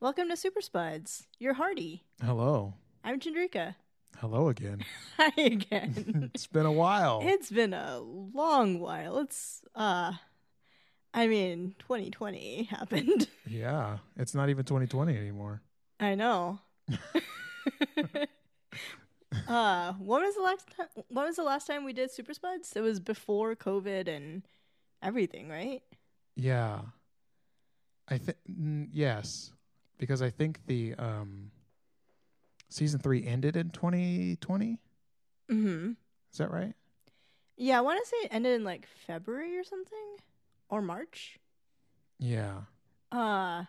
Welcome to Super Spuds. You're Hardy. Hello. I'm Chandrika. Hello again. Hi again. it's been a while. it's been a long while. It's uh I mean, 2020 happened. yeah, it's not even 2020 anymore. I know. uh, when was the last time? When was the last time we did Super Spuds? It was before COVID and everything, right? Yeah. I think yes, because I think the um season 3 ended in 2020. Mm-hmm. Is that right? Yeah, I want to say it ended in like February or something, or March. Yeah. Uh,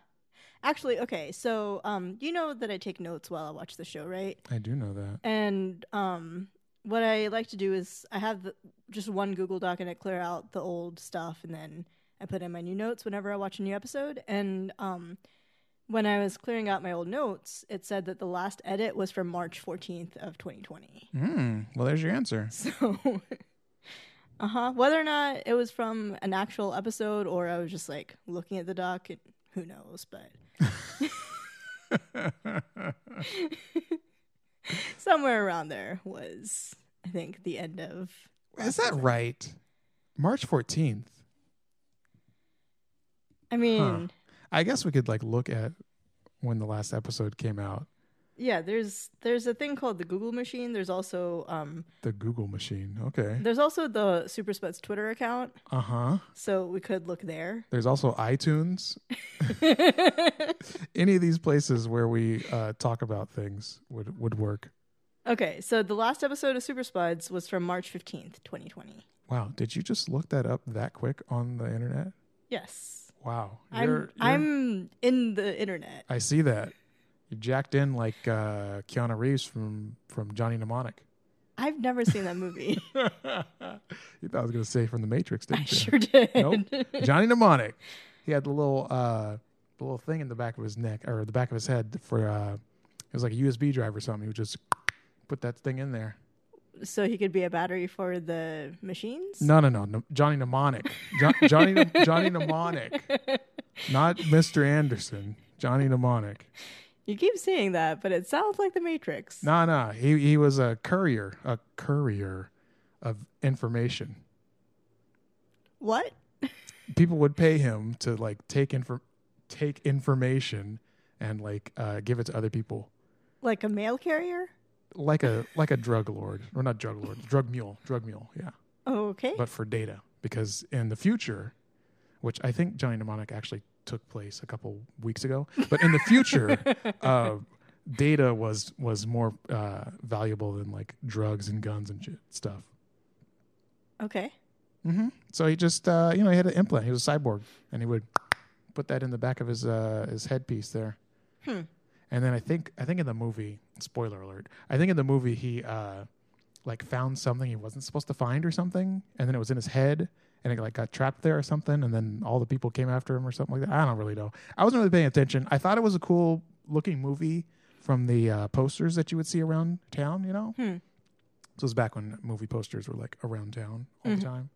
actually, okay. So, um, you know that I take notes while I watch the show, right? I do know that. And um, what I like to do is I have the, just one Google Doc and I clear out the old stuff, and then I put in my new notes whenever I watch a new episode. And um, when I was clearing out my old notes, it said that the last edit was from March 14th of 2020. Mm, well, there's your answer. So, uh huh. Whether or not it was from an actual episode or I was just like looking at the doc, it, who knows? But somewhere around there was, I think, the end of. Is that right? March 14th. I mean, I guess we could like look at when the last episode came out. yeah. There's there's a thing called the Google machine. There's also um The Google machine. Okay. there's also the Super Spuds Twitter account, Uh huh. so we could look there. There's also iTunes. Any of these places where we uh, talk about things would would work. okay, so the last episode of Super Spuds was from March 15th, 2020. Wow, did you just look that up that quick on the internet? Yes. Wow, I'm You're- you're- I'm in the internet. I see that. You jacked in like uh, Keanu Reeves from from Johnny Mnemonic. I've never seen that movie. you thought I was going to say from the Matrix, I didn't you? sure did. Nope. Johnny Mnemonic. He had the little uh, the little thing in the back of his neck or the back of his head for uh, it was like a USB drive or something. He would just put that thing in there. So he could be a battery for the machines? No, no, no, no Johnny Mnemonic. Jo- Johnny Johnny Mnemonic, not Mr. Anderson. Johnny Mnemonic. You keep saying that, but it sounds like the Matrix. No, no, he he was a courier, a courier of information. What? People would pay him to like take infor- take information and like uh, give it to other people. Like a mail carrier? Like a like a drug lord or not drug lord drug mule drug mule yeah Okay. but for data because in the future which i think johnny mnemonic actually took place a couple weeks ago but in the future uh, data was was more uh, valuable than like drugs and guns and shit stuff okay. hmm so he just uh, you know he had an implant he was a cyborg and he would put that in the back of his uh, his headpiece there Hmm. And then I think I think in the movie, spoiler alert, I think in the movie he uh like found something he wasn't supposed to find or something, and then it was in his head and it like got trapped there or something, and then all the people came after him or something like that. I don't really know. I wasn't really paying attention. I thought it was a cool looking movie from the uh, posters that you would see around town, you know? Hmm. This was back when movie posters were like around town all the time.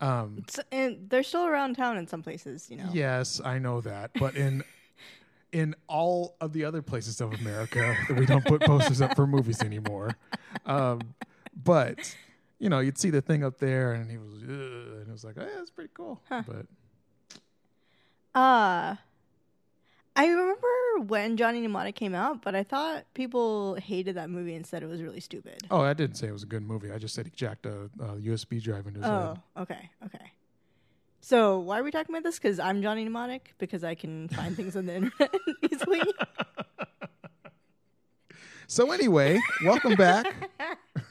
Um and they're still around town in some places, you know. Yes, I know that, but in in all of the other places of America, we don't put posters up for movies anymore. Um, but you know, you'd see the thing up there, and he was, and it was like, "Eh, that's pretty cool." Huh. But Uh I remember when Johnny Mnemonic came out, but I thought people hated that movie and said it was really stupid. oh, I didn't say it was a good movie. I just said he jacked a, a USB drive into his Oh, head. okay, okay. So why are we talking about this? Because I'm Johnny Mnemonic because I can find things on the internet easily. So anyway, welcome back.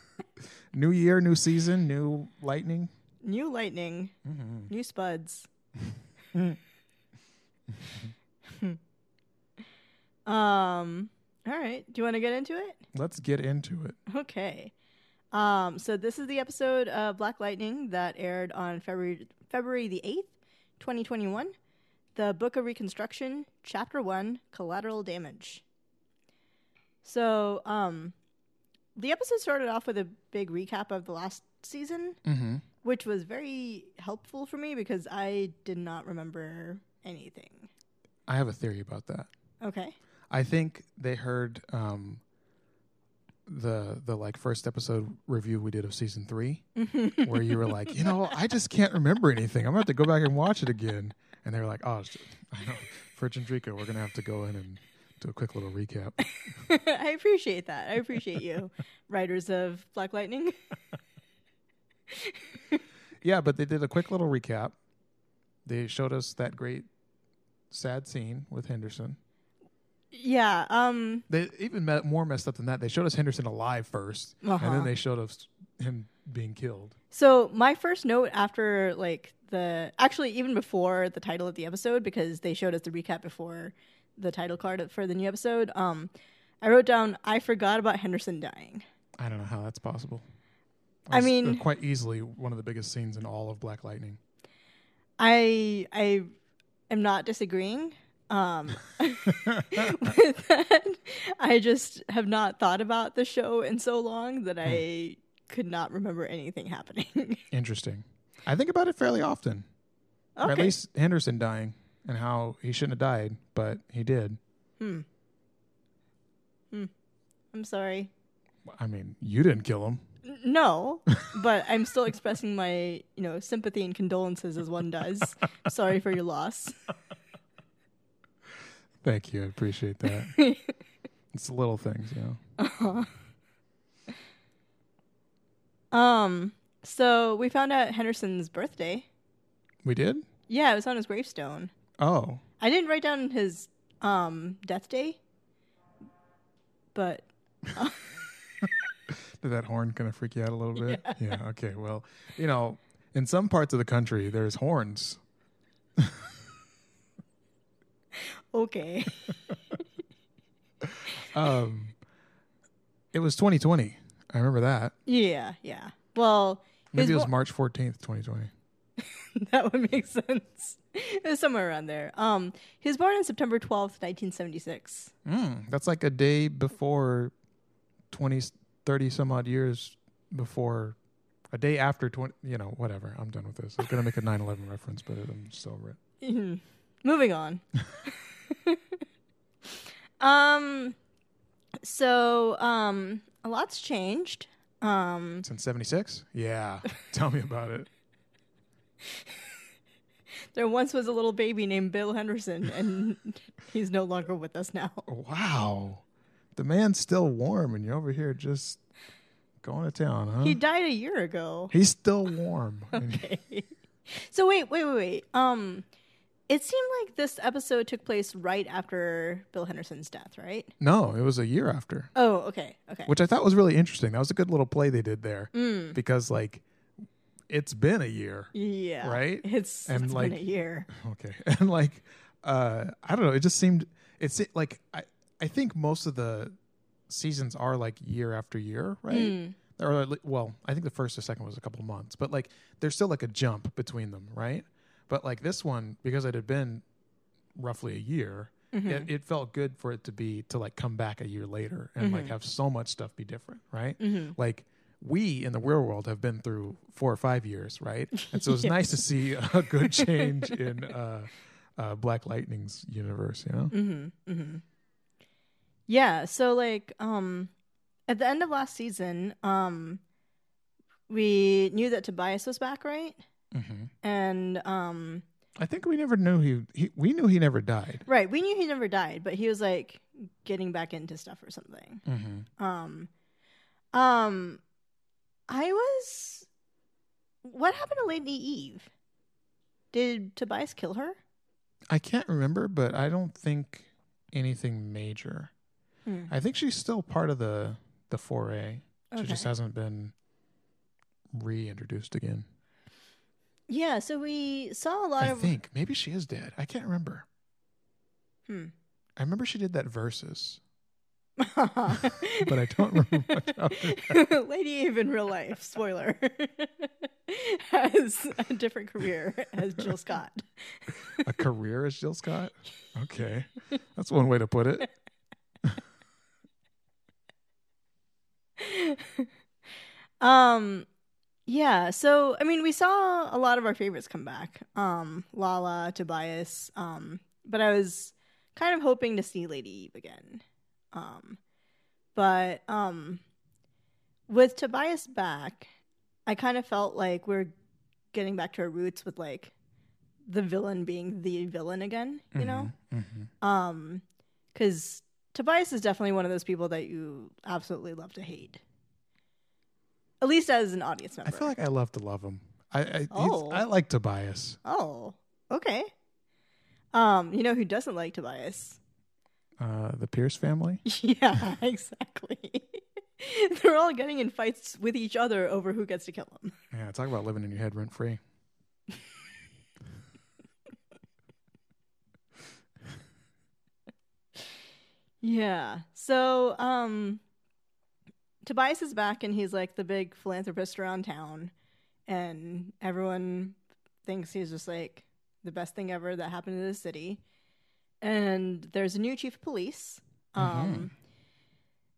new year, new season, new lightning. New lightning, Mm-hmm. new spuds. um. All right. Do you want to get into it? Let's get into it. Okay. Um. So this is the episode of Black Lightning that aired on February February the eighth, twenty twenty one. The Book of Reconstruction, Chapter One, Collateral Damage. So, um, the episode started off with a big recap of the last season, Mm-hmm. which was very helpful for me because I did not remember anything. I have a theory about that. Okay. I think they heard um, the the like first episode review we did of season three, where you were like, you know, I just can't remember anything. I'm gonna have to go back and watch it again. And they were like, oh, I know, for Chandrika, we're gonna have to go in and do a quick little recap. I appreciate that. I appreciate you, writers of Black Lightning. yeah, but they did a quick little recap. They showed us that great sad scene with Henderson. Yeah. Um. They even met, more messed up than that. They showed us Henderson alive 1st and Uh-huh. then they showed us him being killed. So my first note after like the actually even before the title of the episode because they showed us the recap before the title card for the new episode. Um, I wrote down I forgot about Henderson dying. I don't know how that's possible. I mean- uh, quite easily one of the biggest scenes in all of Black Lightning. I I am not disagreeing. Um, with that, I just have not thought about the show in so long that I could not remember anything happening. Interesting. I think about it fairly often. Or at least Henderson dying and how he shouldn't have died, but he did. Hmm. Hmm. I'm sorry. I mean, you didn't kill him. No, but I'm still expressing my, you know, sympathy and condolences as one does. Sorry for your loss. Thank you. I appreciate that. it's the little things, you know. Um, so we found out Henderson's birthday. We did? Yeah, it was on his gravestone. Oh. I didn't write down his um death day, but Did that horn kind of freak you out a little bit? Yeah. Okay. Well, you know, in some parts of the country, there's horns. Okay. Um, it was 2020. I remember that. yeah, yeah. Well, Maybe it was March 14th, 2020. that would make sense. It was somewhere around there. Um, he was born on September twelfth, nineteen seventy six. Mm, that's like a day before 20, 30 some odd years before, a day after 20, you know, whatever. I'm done with this. I was going to make a 9 11 reference, but I'm still over it. Mhm. Moving on. um, so um, a lot's changed. Um, Since 76? Yeah. Tell me about it. there once was a little baby named Bill Henderson, and he's no longer with us now. Wow. The man's still warm, and you're over here just going to town, huh? He died a year ago. He's still warm. Okay. so wait, wait, wait, wait. Um, it seemed like this episode took place right after Bill Henderson's death, right? no, it was a year after, Oh, okay, okay. which I thought was really interesting. That was a good little play they did there Mm, because, like, it's been a year. yeah, Right? It's, And, it's like- been a year. Okay. And, like, uh, I don't know. It just seemed, it's like, I, I think most of the seasons are like year after year, right? Mm, or well, I think the first or second was a couple months, but like there's still like a jump between them, right? But like this one, because it had been roughly a year, mhm. it, it felt good for it to be to like come back a year later and like Mhm. have so much stuff be different, right? Mhm. Like we in the real world have been through four or five years, right? And so it's nice to see a good change in uh, uh, Black Lightning's universe, you know? Mm-hmm. Mm-hmm. Yeah. So like, um, at the end of last season, um, we knew that Tobias was back, right? Hmm And um, I think we never knew he, he. We knew he never died. right, we knew he never died, but he was like getting back into stuff or something. Mm-hmm. Um, um, I was. What happened to Lady Eve? Did Tobias kill her? I can't remember, but I don't think anything major. Hmm. I think she's still part of the the foray. She just hasn't been reintroduced again. Yeah. So we saw a lot I of. think maybe she is dead. I can't remember. Hmm. I remember she did that versus, but but I don't remember much after that. Lady Eve in real life, spoiler, has a different career as Jill Scott. A career as Jill Scott. Okay, that's one way to put it. Um, yeah. So I mean, we saw a lot of our favorites come back. Um, Lala, Tobias. Um, but I was kind of hoping to see Lady Eve again. Um, but um, with Tobias back, I kind of felt like we're getting back to our roots with like the villain being the villain again. You know, Mhm. um, because Tobias is definitely one of those people that you absolutely love to hate. At least as an audience member. I feel like I love to love him. I I, Oh. I like Tobias. Oh, okay. Um, you know who doesn't like Tobias? Uh, the Pierce family. yeah, exactly. They're all getting in fights with each other over who gets to kill him. Yeah, talk about living in your head rent free. Yeah. So, um, Tobias is back and he's like the big philanthropist around town, and everyone thinks he's just like the best thing ever that happened to the city. And there's a new chief of police. Um,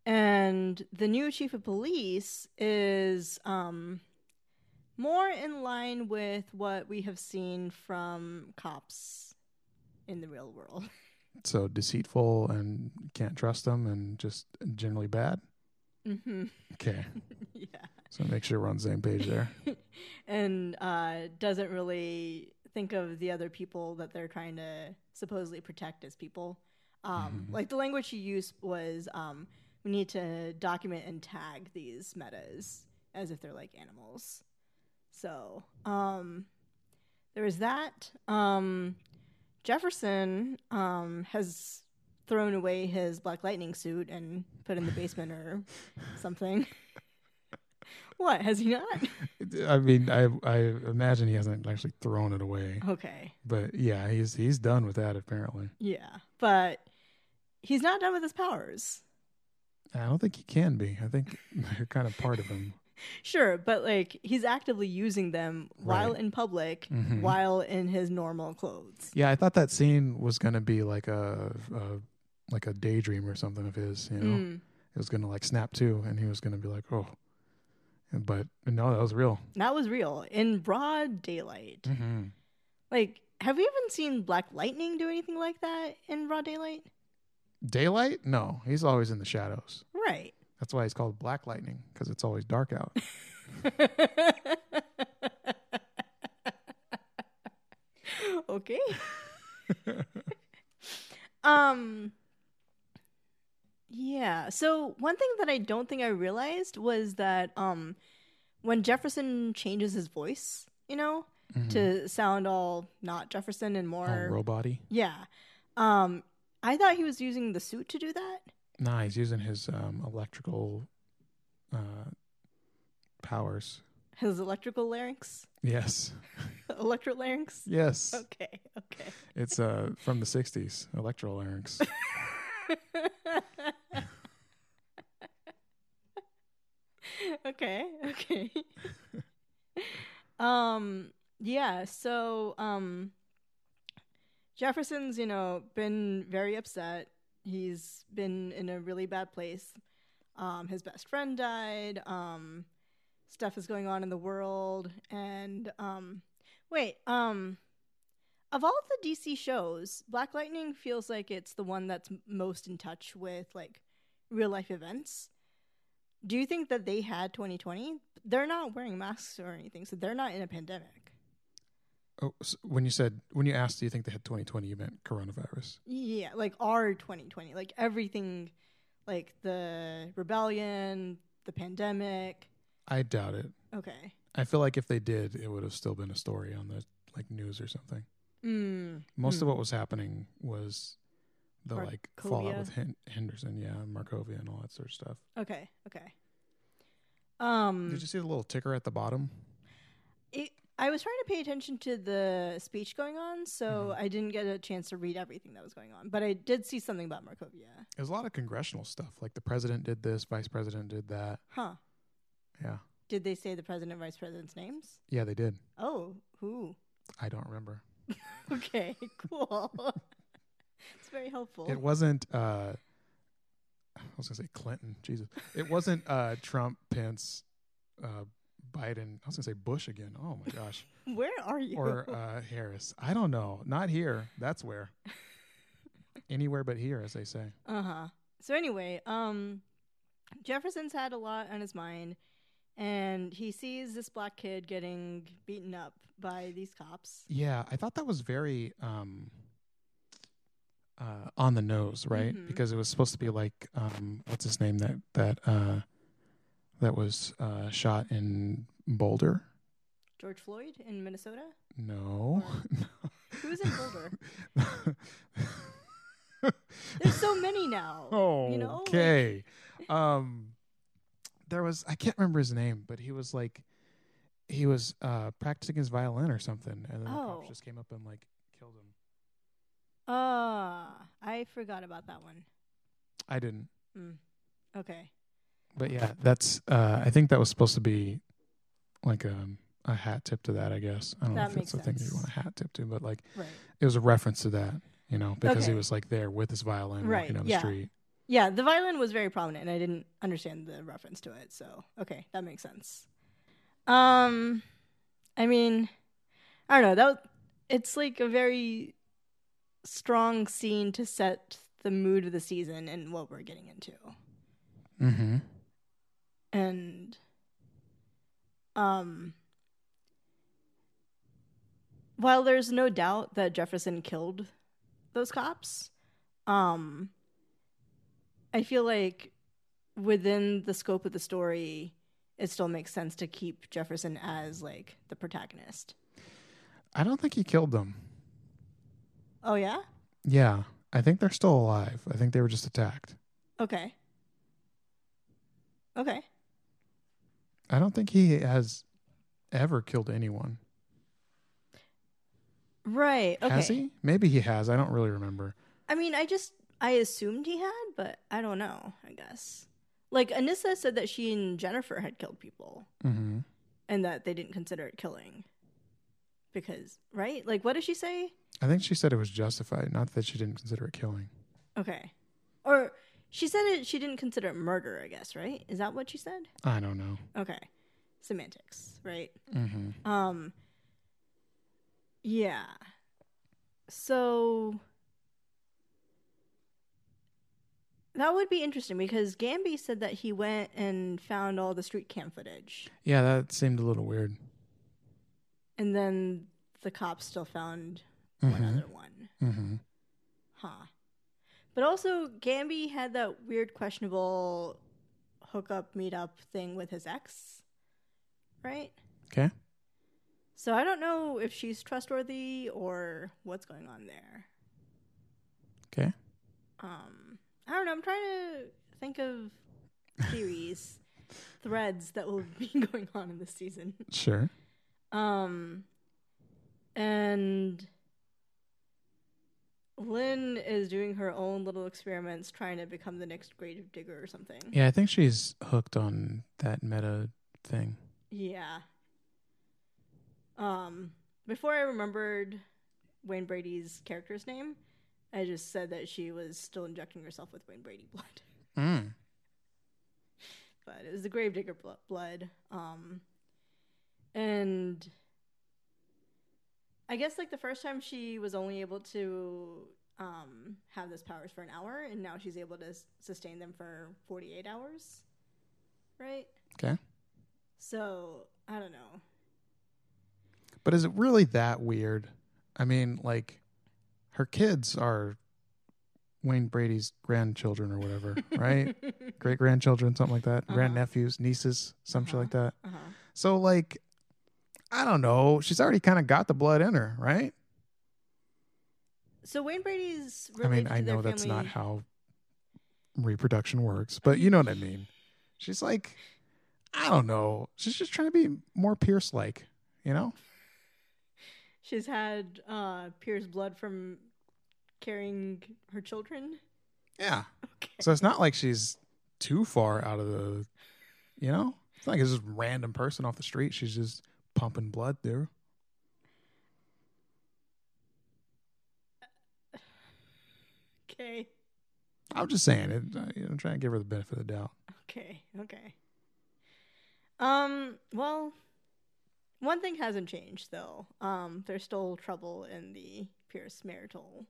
and the new chief of police is um more in line with what we have seen from cops in the real world. So deceitful and can't trust them and just generally bad. Hmm Okay, yeah. so make sure we're on the same page there. and uh, doesn't really think of the other people that they're trying to supposedly protect as people. Um, Mhm. Like the language he used was, um, we need to document and tag these metas as if they're like animals. So um, there was that. Um, Jefferson um, has thrown away his Black Lightning suit and put in the basement or something. what has he not? I mean, I I imagine he hasn't actually thrown it away, Okay. but yeah, he's he's done with that apparently. Yeah. But he's not done with his powers. I don't think he can be. I think they're kind of part of him. Sure, but like he's actively using them while Right. in public, Mhm. while in his normal clothes. Yeah, I thought that scene was gonna be like a, a like a daydream or something of his. You know, Mm. it was gonna like snap to, and he was gonna be like, oh, but no, that was real. That was real in broad daylight. Mm-hmm. Like, have we even seen Black Lightning do anything like that in broad daylight? Daylight? No, he's always in the shadows. Right. That's why he's called Black Lightning because it's always dark out. okay. um Yeah. So one thing that I don't think I realized was that um when Jefferson changes his voice, you know, Mhm. to sound all not Jefferson and more All robot-y. Yeah. Um I thought he was using the suit to do that. Nah, he's using his um, electrical uh, powers. His electrical larynx. Yes, Electro larynx. yes. Okay, okay. It's uh, from the '60s, electrolarynx. okay, okay. um yeah, so um Jefferson's, you know, been very upset. He's been in a really bad place. Um his best friend died. Um stuff is going on in the world and um wait, um of all the DC shows, Black Lightning feels like it's the one that's most in touch with like real life events. Do you think that they had 2020? They're not wearing masks or anything, so they're not in a pandemic. Oh, so when you said when you asked, do you think they had 2020? You meant coronavirus. Yeah, like our 2020, like everything, like the rebellion, the pandemic. I doubt it. Okay. I feel like if they did, it would have still been a story on the like news or something. Mm. Most Hmm. of what was happening was the like fallout with Hen- Henderson, yeah, and Markovia and all that sort of stuff. Okay. Okay. Um, Did you see the little ticker at the bottom? it, I was trying to pay attention to the speech going on, so Mhm. I didn't get a chance to read everything that was going on. But I did see something about Markovia. There's a lot of congressional stuff. Like the president did this, vice president did that. Huh? Yeah, Did they say the president, and vice president's names? yeah, they did. Oh, who? I don't remember. Okay, cool. it's very helpful. It wasn't. uh I was gonna say Clinton. Jesus, it wasn't uh Trump, Pence, uh Biden. I was gonna say Bush again. Oh my gosh. Where are you? or uh, Harris. I don't know. Not here. That's where. Anywhere but here, as they say. Uh huh. So anyway, um, Jefferson's had a lot on his mind, and he sees this black kid getting beaten up by these cops. Yeah, I thought that was very um, uh, on the nose, right? Mhm. Because it was supposed to be like um, what's his name that that uh, that was uh, shot in Boulder. George Floyd in Minnesota. No, Who's in Boulder? There's so many now. oh, you know, like- okay. um, there was I can't remember his name, but he was like he was uh, practicing his violin or something, and then the Oh. cops just came up and like killed him. Ah, I forgot about that one. I didn't. Mm. Okay. But yeah, that's. Uh, I think that was supposed to be like a a hat tip to that. I guess I don't know if it's the thing that you want a hat tip to, but like Right. it was a reference to that. You know, because he was like there with his violin Right, walking down the yeah. street. Yeah, the violin was very prominent, and I didn't understand the reference to it. So okay, that makes sense. Um, I mean, I don't know. That was- it's like a very strong scene to set the mood of the season and what we're getting into. Mm-hmm. and um while there's no doubt that Jefferson killed those cops um I feel like within the scope of the story it still makes sense to keep Jefferson as like the protagonist. I don't think he killed them. Oh yeah? Yeah, I think they're still alive. I think they were just attacked. Okay. Okay. I don't think he has ever killed anyone. Right. Okay. Has he? Maybe he has. I don't really remember. I mean, I just I assumed he had, but I don't know. I guess like Anissa said that she and Jennifer had killed people, Mm-hmm. and that they didn't consider it killing because right. Like, what did she say? I think she said it was justified, not that she didn't consider it killing. Okay, or she said it. She didn't consider it murder. I guess right. Is that what she said? I don't know. Okay, semantics, right? Mm-hmm. Um. Yeah. So that would be interesting because Gambi said that he went and found all the street cam footage, Yeah, that seemed a little weird. and then the cops still found one Mhm. other one. Mm-hmm. Huh. But also, Gambi had that weird, questionable hookup, meetup thing with his ex, right? Okay. So I don't know if she's trustworthy or what's going on there. Okay. Um, I don't know. I'm trying to think of theories, threads that will be going on in this season. Sure. Um, and Lynn is doing her own little experiments, trying to become the next grave digger or something. Yeah, I think she's hooked on that meta thing. Yeah. Um, before I remembered Wayne Brady's character's name, I just said that she was still injecting herself with Wayne Brady blood. Mm. but it was the gravedigger blo- blood. Um, and I guess like the first time she was only able to um, have those powers for an hour, and now she's able to s- sustain them for forty eight hours, right? Okay. So I don't know. But is it really that weird? I mean, like, her kids are Wayne Brady's grandchildren or whatever, right? Great grandchildren, something like that. Uh-huh. Grandnephews, nieces, some shit Uh-huh. like that. Uh-huh. So, like, I don't know. She's already kind of got the blood in her, right? So Wayne Brady's. I mean, I know that's not how reproduction works, but you know what I mean. She's like, I don't know. She's just trying to be more Pierce like, you know? She's had uh, Pierce blood from carrying her children. Yeah. Okay. So it's not like she's too far out of the, you know? It's not like it's just random person off the street. She's just pumping blood through. Okay. I'm just saying it. uh, You know, I'm trying to give her the benefit of the doubt. Okay. Okay. Um. Well, one thing hasn't changed though. Um. There's still trouble in the Pierce marital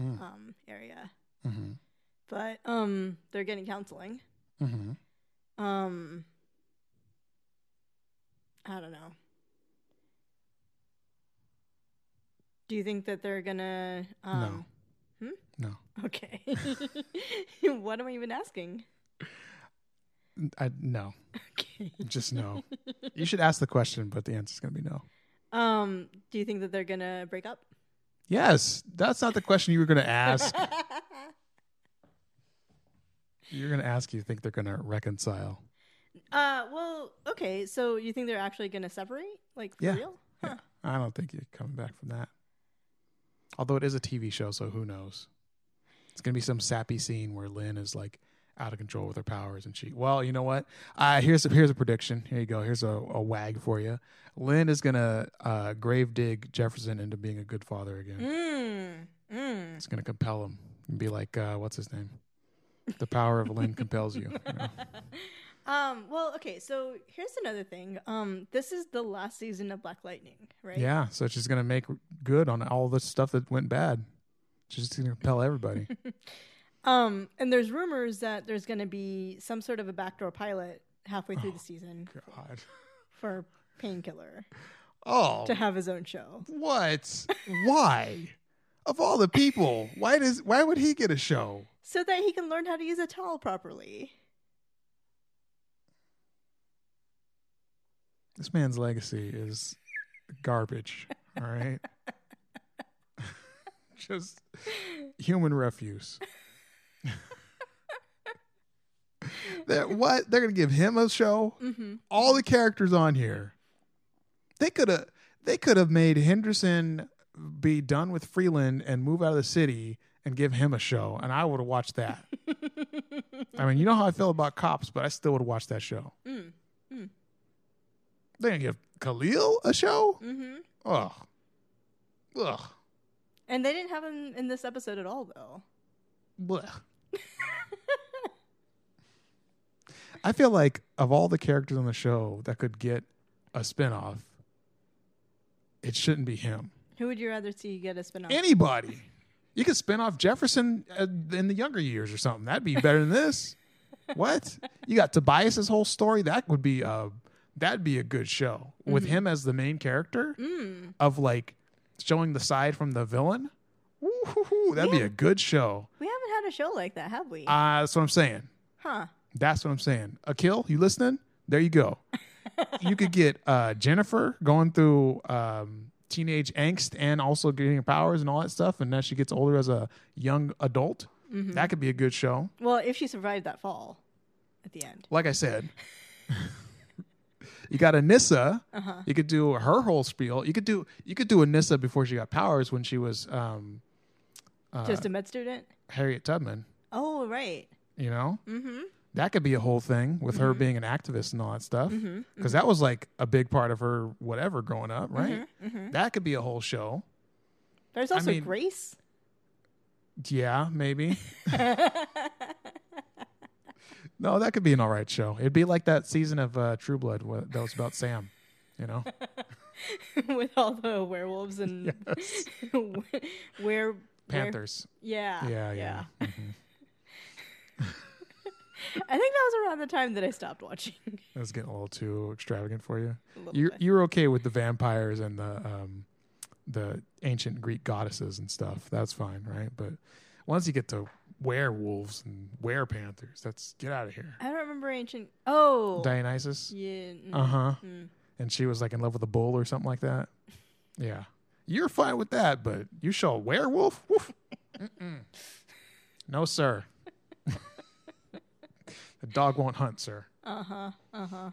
Mm. um, area. Mm-hmm. But um, they're getting counseling. Mm-hmm. Um, I don't know. Do you think that they're gonna? Um, No. Okay. what am I even asking? I no. Okay. Just no. you should ask the question, but the answer's gonna be no. Um, do you think that they're gonna break up? Yes, that's not the question you were gonna ask. You're gonna ask. You think they're gonna reconcile? uh, well, okay. So you think they're actually gonna separate, like for Yeah. real? Huh. I don't think you're coming back from that. Although it is a TV show, so who knows? It's gonna be some sappy scene where Lynn is like out of control with her powers, and she. Well, you know what? Uh, here's a, here's a prediction. Here you go. Here's a, a wag for you. Lynn is gonna uh, grave dig Jefferson into being a good father again. Mm. Mm. It's gonna compel him and be like, uh, what's his name? The power of Lynn compels you. you know? Um. Well, okay. So here's another thing. Um. This is the last season of Black Lightning, right? Yeah, so she's gonna make good on all the stuff that went bad. She's just gonna compel everybody. Um. And there's rumors that there's gonna be some sort of a backdoor pilot halfway through the season God. for Painkiller Oh, to have his own show. what? Why? Of all the people, why does why would he get a show? So that he can learn how to use a towel properly. This man's legacy is garbage. All right, just human refuse. That what they're gonna give him a show? Mm-hmm. all the characters on here. They could have they could have made Henderson be done with Freeland and move out of the city and give him a show, and I would have watched that. I mean, you know how I feel about cops, but I still would have watched that show. Mm. Mm. They're gonna give Khalil a show? Mm-hmm. Ugh. Ugh. And they didn't have him in this episode at all, though. Blech. I feel like of all the characters on the show that could get a spinoff, it shouldn't be him. Who would you rather see get a spin-off? Anybody. You could spin off Jefferson uh, in the younger years or something. That'd be better than this. what? You got Tobias's whole story. That would be uh that'd be a good show with him as the main character mm. of like showing the side from the villain. Woo-hoo-hoo, that'd be a good show. We haven't had a show like that, have we? Uh, that's what I'm saying. huh. That's what I'm saying. Akil, you listening? There you go. you could get uh, Jennifer going through um, teenage angst and also getting her powers and all that stuff, and then she gets older as a young adult. Mm-hmm. That could be a good show. Well, if she survived that fall at the end. Like I said, you got Anissa. Uh-huh. You could do her whole spiel. You could do you could do Anissa before she got powers when she was um, uh, Just a med student? Harriet Tubman. Oh, right. You know, Mm-hmm. that could be a whole thing with her being an activist and all that stuff. Mm-hmm. because that was like a big part of her whatever growing up, right? Mm-hmm. That could be a whole show. There's I also mean- Grace. Yeah, maybe. no, that could be an all right show. It'd be like that season of uh, True Blood that was about Sam. You know, With all the werewolves and Yes. where Panthers. Yeah. Yeah, yeah. Mhm. I think that was around the time that I stopped watching. That was getting a little too extravagant for you. You bit. you were okay with the vampires and the um, the ancient Greek goddesses and stuff. That's fine, right? But once you get to werewolves and were panthers, that's get out of here. I don't remember ancient. Oh. Dionysus. yeah. mm, Uh huh. mm. and she was like in love with a bull or something like that. Yeah, you're fine with that, but you show a werewolf? Woof. No, sir. the dog won't hunt, sir. Uh huh. Uh huh.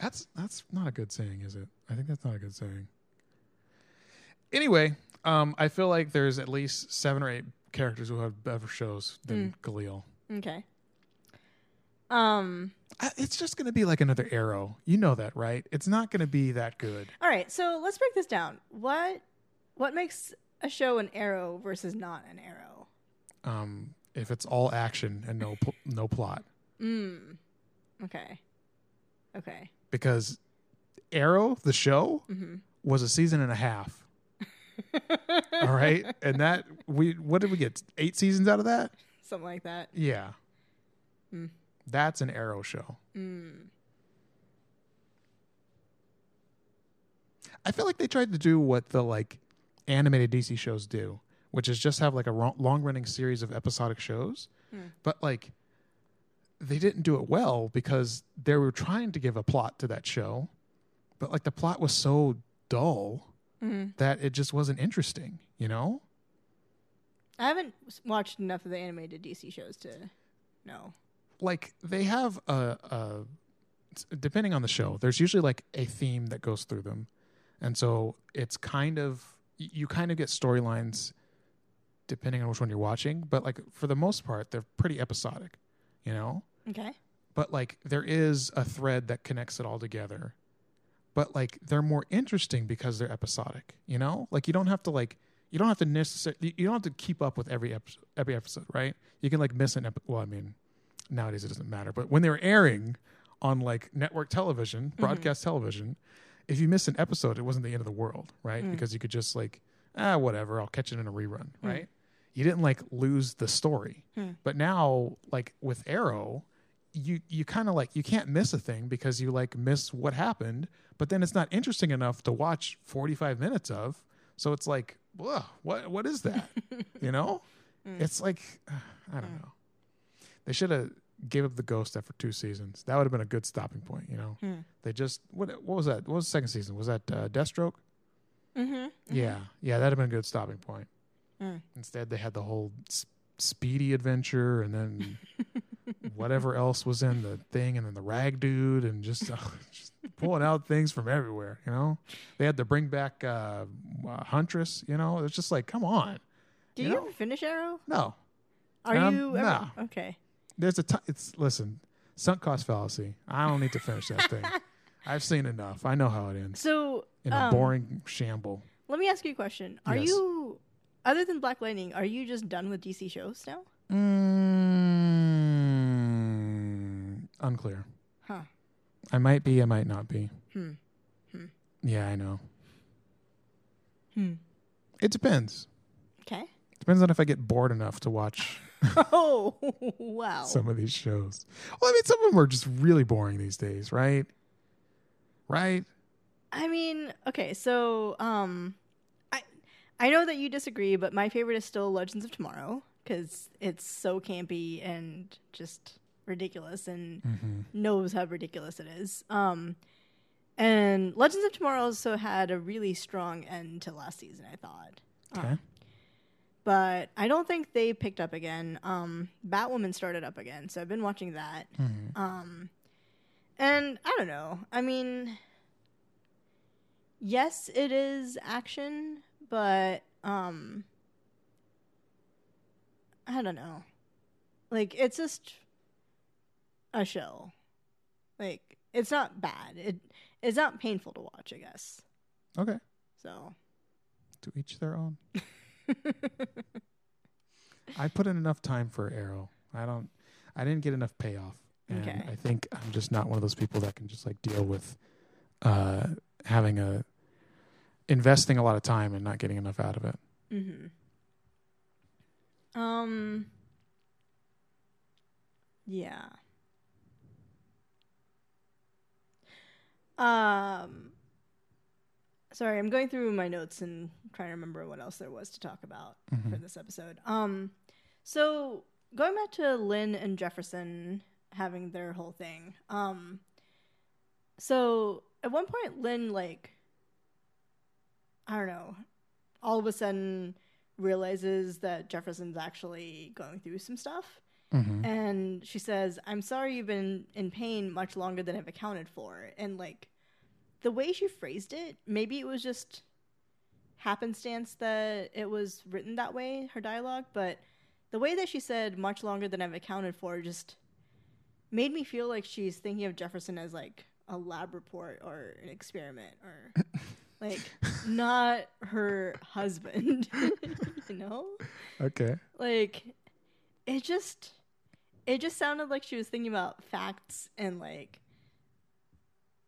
That's that's not a good saying, is it? I think that's not a good saying. Anyway, um, I feel like there's at least seven or eight characters who have better shows than Khalil. Okay. Um. It's just going to be like another Arrow. You know that, right? It's not going to be that good. All right. So let's break this down. What What makes a show an arrow versus not an arrow? um, if it's all action and no pl- no plot. Mm. Okay. Okay. Because Arrow, the show, Mm-hmm. was a season and a half. All right, and that we what did we get? Eight seasons out of that? Something like that. Yeah. Mm. That's an Arrow show. Mm. I feel like they tried to do what the like animated DC shows do, which is just have like a long running series of episodic shows. Hmm. But like they didn't do it well because they were trying to give a plot to that show, but like the plot was so dull Mhm. that it just wasn't interesting, you know? I haven't watched enough of the animated DC shows to know. Like they have a, a depending on the show there's usually like a theme that goes through them. And so it's kind of you kind of get storylines depending on which one you're watching but like for the most part they're pretty episodic you know? Okay. but like there is a thread that connects it all together. But like they're more interesting because they're episodic you know? Like you don't have to like you don't have to necessarily you don't have to keep up with every episode every episode right? You can like miss an episode well i mean nowadays it doesn't matter but when they were airing on like network television broadcast television if you missed an episode it wasn't the end of the world right? Mm. because you could just like ah whatever i'll catch it in a rerun right? You didn't like lose the story. Hmm. but now like with arrow you you kind of like you can't miss a thing because you like miss what happened but then it's not interesting enough to watch 45 minutes of so it's like what what is that? You know? It's like i don't know. They should have gave up the ghost after two seasons that would have been a good stopping point you know Hmm. they just what what was that what was the second season was that uh, deathstroke Mm-hmm. yeah yeah that'd have been a good stopping point Mm. instead they had the whole s- speedy adventure and then whatever else was in the thing and then the rag dude and just, uh, just pulling out things from everywhere you know they had to bring back uh, uh huntress you know it's just like come on Did You you, know? ever finish Arrow? no Are Um, you ever? nah. Okay. There's a t- it's listen sunk cost fallacy i don't need to finish that thing i've seen enough i know how it ends So in a um, boring shamble Let me ask you a question. Are Yes. you, other than Black Lightning, are you just done with DC shows now? mm, unclear Huh. I might be, I might not be. Hmm. Hmm. Yeah, I know. Hmm. It depends. Okay. Depends on if I get bored enough to watch Oh wow. some of these shows. Well, I mean, some of them are just really boring these days, right? Right? I mean, okay, so um, I I know that you disagree, but my favorite is still Legends of Tomorrow because it's so campy and just ridiculous, and Mm-hmm. knows how ridiculous it is. Um, and Legends of Tomorrow also had a really strong end to last season. I thought. Okay. Um, but I don't think they picked up again. Um, Batwoman started up again, so I've been watching that. Mhm. Um, and I don't know. I mean, yes, it is action, but um, I don't know. Like it's just a show. Like it's not bad. It it's not painful to watch. I guess. Okay. So. To each their own. I put in enough time for Arrow. I don't. I didn't get enough payoff, and Okay. I think I'm just not one of those people that can just like deal with uh, having a investing a lot of time and not getting enough out of it. Mm-hmm. Um. Yeah. Um. Sorry, I'm going through my notes and trying to remember what else there was to talk about for Mhm. this episode. Um. So going back to Lynn and Jefferson having their whole thing. Um. So at one point, Lynn like. I don't know. All of a sudden, realizes that Jefferson's actually going through some stuff. Mm-hmm. And she says, I'm sorry you've been in pain much longer than I've accounted for. And like the way she phrased it, maybe it was just happenstance that it was written that way, her dialogue, but the way that she said much longer than I've accounted for just made me feel like she's thinking of Jefferson as like a lab report or an experiment or like not her husband. you know? Okay. like it just it just sounded like she was thinking about facts and like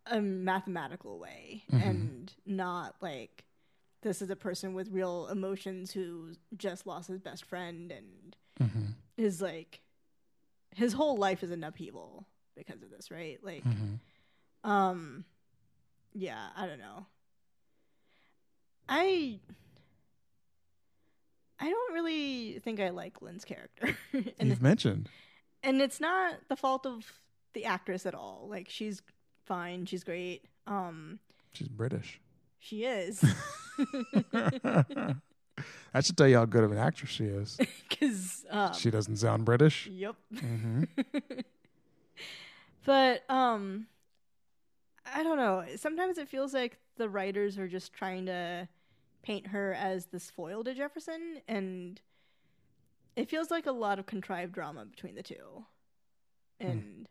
a mathematical way Mhm. and not like this is a person with real emotions who just lost his best friend and hmm is like his whole life is in upheaval because of this, right? Like hmm um yeah, I don't know. I I don't really think I like Lynn's character. and You've mentioned. and it's not the fault of the actress at all. Like she's fine, she's great. Um She's British. she is that should tell you how good of an actress she is. cuz um She doesn't sound British. yep. Mm-hmm. but um I don't know. Sometimes it feels like the writers are just trying to paint her as this foil to Jefferson and it feels like a lot of contrived drama between the two. And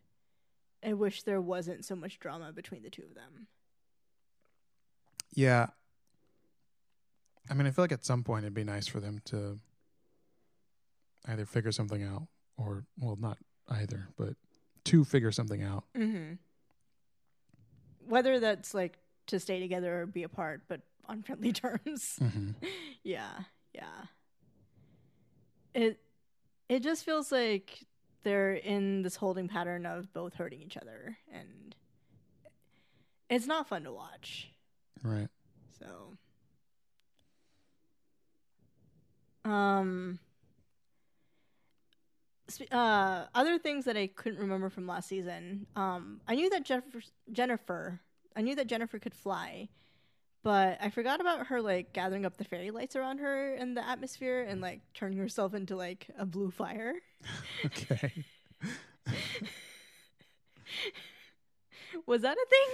I wish there wasn't so much drama between the two of them. Yeah. I mean, I feel like at some point it'd be nice for them to either figure something out or, well, not either, but to figure something out. Mhm. Whether that's like to stay together or be apart but on friendly terms. hmm yeah, yeah. It it just feels like they're in this holding pattern of both hurting each other and it's not fun to watch. Right. So um uh other things that I couldn't remember from last season. Um I knew that Jennifer Jennifer I knew that Jennifer could fly, but I forgot about her like gathering up the fairy lights around her in the atmosphere and like turning herself into like a blue fire. Okay. Was that a thing?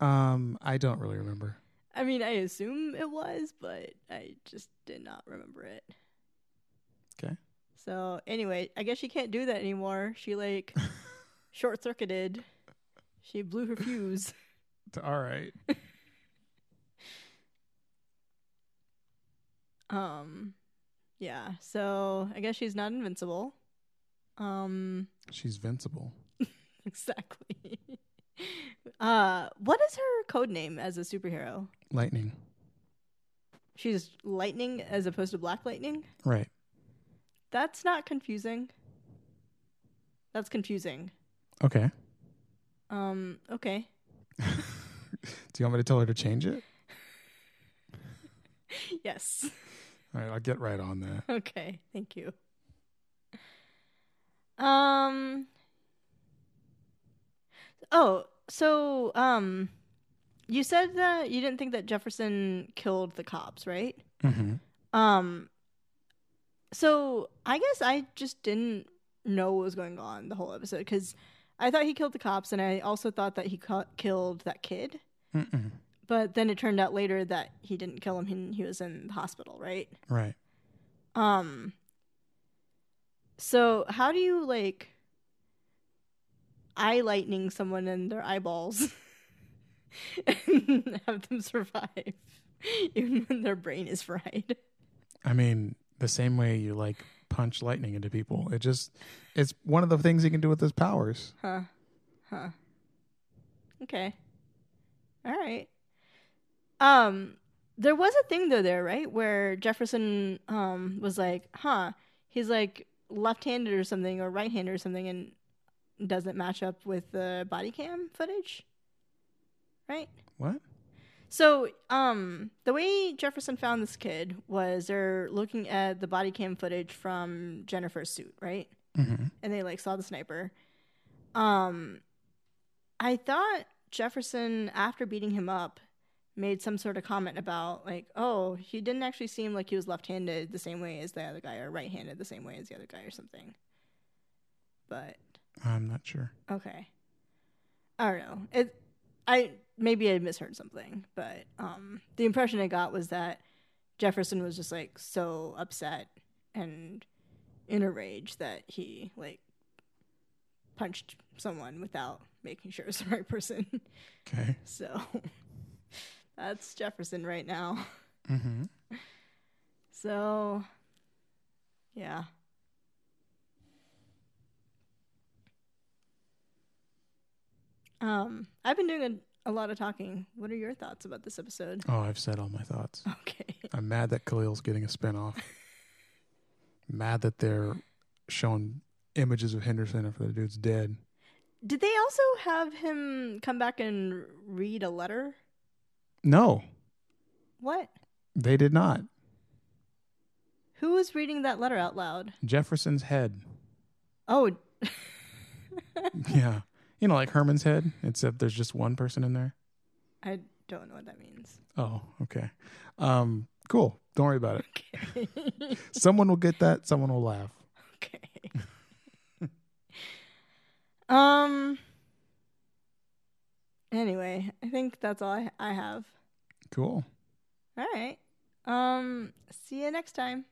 Um, I don't really remember. I mean, I assume it was, but I just did not remember it. Okay. So anyway, I guess she can't do that anymore. She like short circuited. She blew her fuse. All right. Um yeah, so I guess she's not invincible. Um She's vincible. exactly. uh what is her code name as a superhero? Lightning. She's lightning as opposed to black lightning? Right. That's not confusing. That's confusing. Okay. Um okay. Do you want me to tell her to change it? Yes. All right, I'll get right on that. Okay, thank you. Um Oh, so um you said that you didn't think that Jefferson killed the cops, right? hmm Um so I guess I just didn't know what was going on the whole episode cuz I thought he killed the cops and I also thought that he ca- killed that kid. Mm-mm. But then it turned out later that he didn't kill him. He, he was in the hospital, right? Right. Um. So how do you like eye lightning someone in their eyeballs and have them survive, even when their brain is fried? I mean, the same way you like punch lightning into people. It just it's one of the things he can do with his powers. Huh. Huh. Okay. All right. Um there was a thing though there, right? Where Jefferson um was like, "Huh, he's like left-handed or something or right-handed or something and doesn't match up with the body cam footage." Right? What? So, um, the way Jefferson found this kid was they're looking at the body cam footage from Jennifer's suit, right? hmm and they like saw the sniper. Um, I thought Jefferson, after beating him up, made some sort of comment about like, oh, he didn't actually seem like he was left-handed the same way as the other guy, or right-handed the same way as the other guy, or something. But I'm not sure. okay, I don't know. It, I maybe I misheard something, but um, the impression I got was that Jefferson was just like so upset and in a rage that he like punched someone without making sure it was the right person. Okay. So that's Jefferson right now. hmm So yeah. Um, I've been doing a lot of talking. What are your thoughts about this episode? Oh, I've said all my thoughts. Okay. I'm mad that Khalil's getting a spinoff. mad that they're showing images of Henderson after the dude's dead. Did they also have him come back and read a letter? No, What? they did not. Who was reading that letter out loud? Jefferson's head. Oh, yeah. You know, like Herman's head, except there's just one person in there. I don't know what that means. Oh, okay. Um, cool. Don't worry about it. Someone will get that. Someone will laugh. okay. um. Anyway, I think that's all I, I have. Cool. All right. Um. See you next time.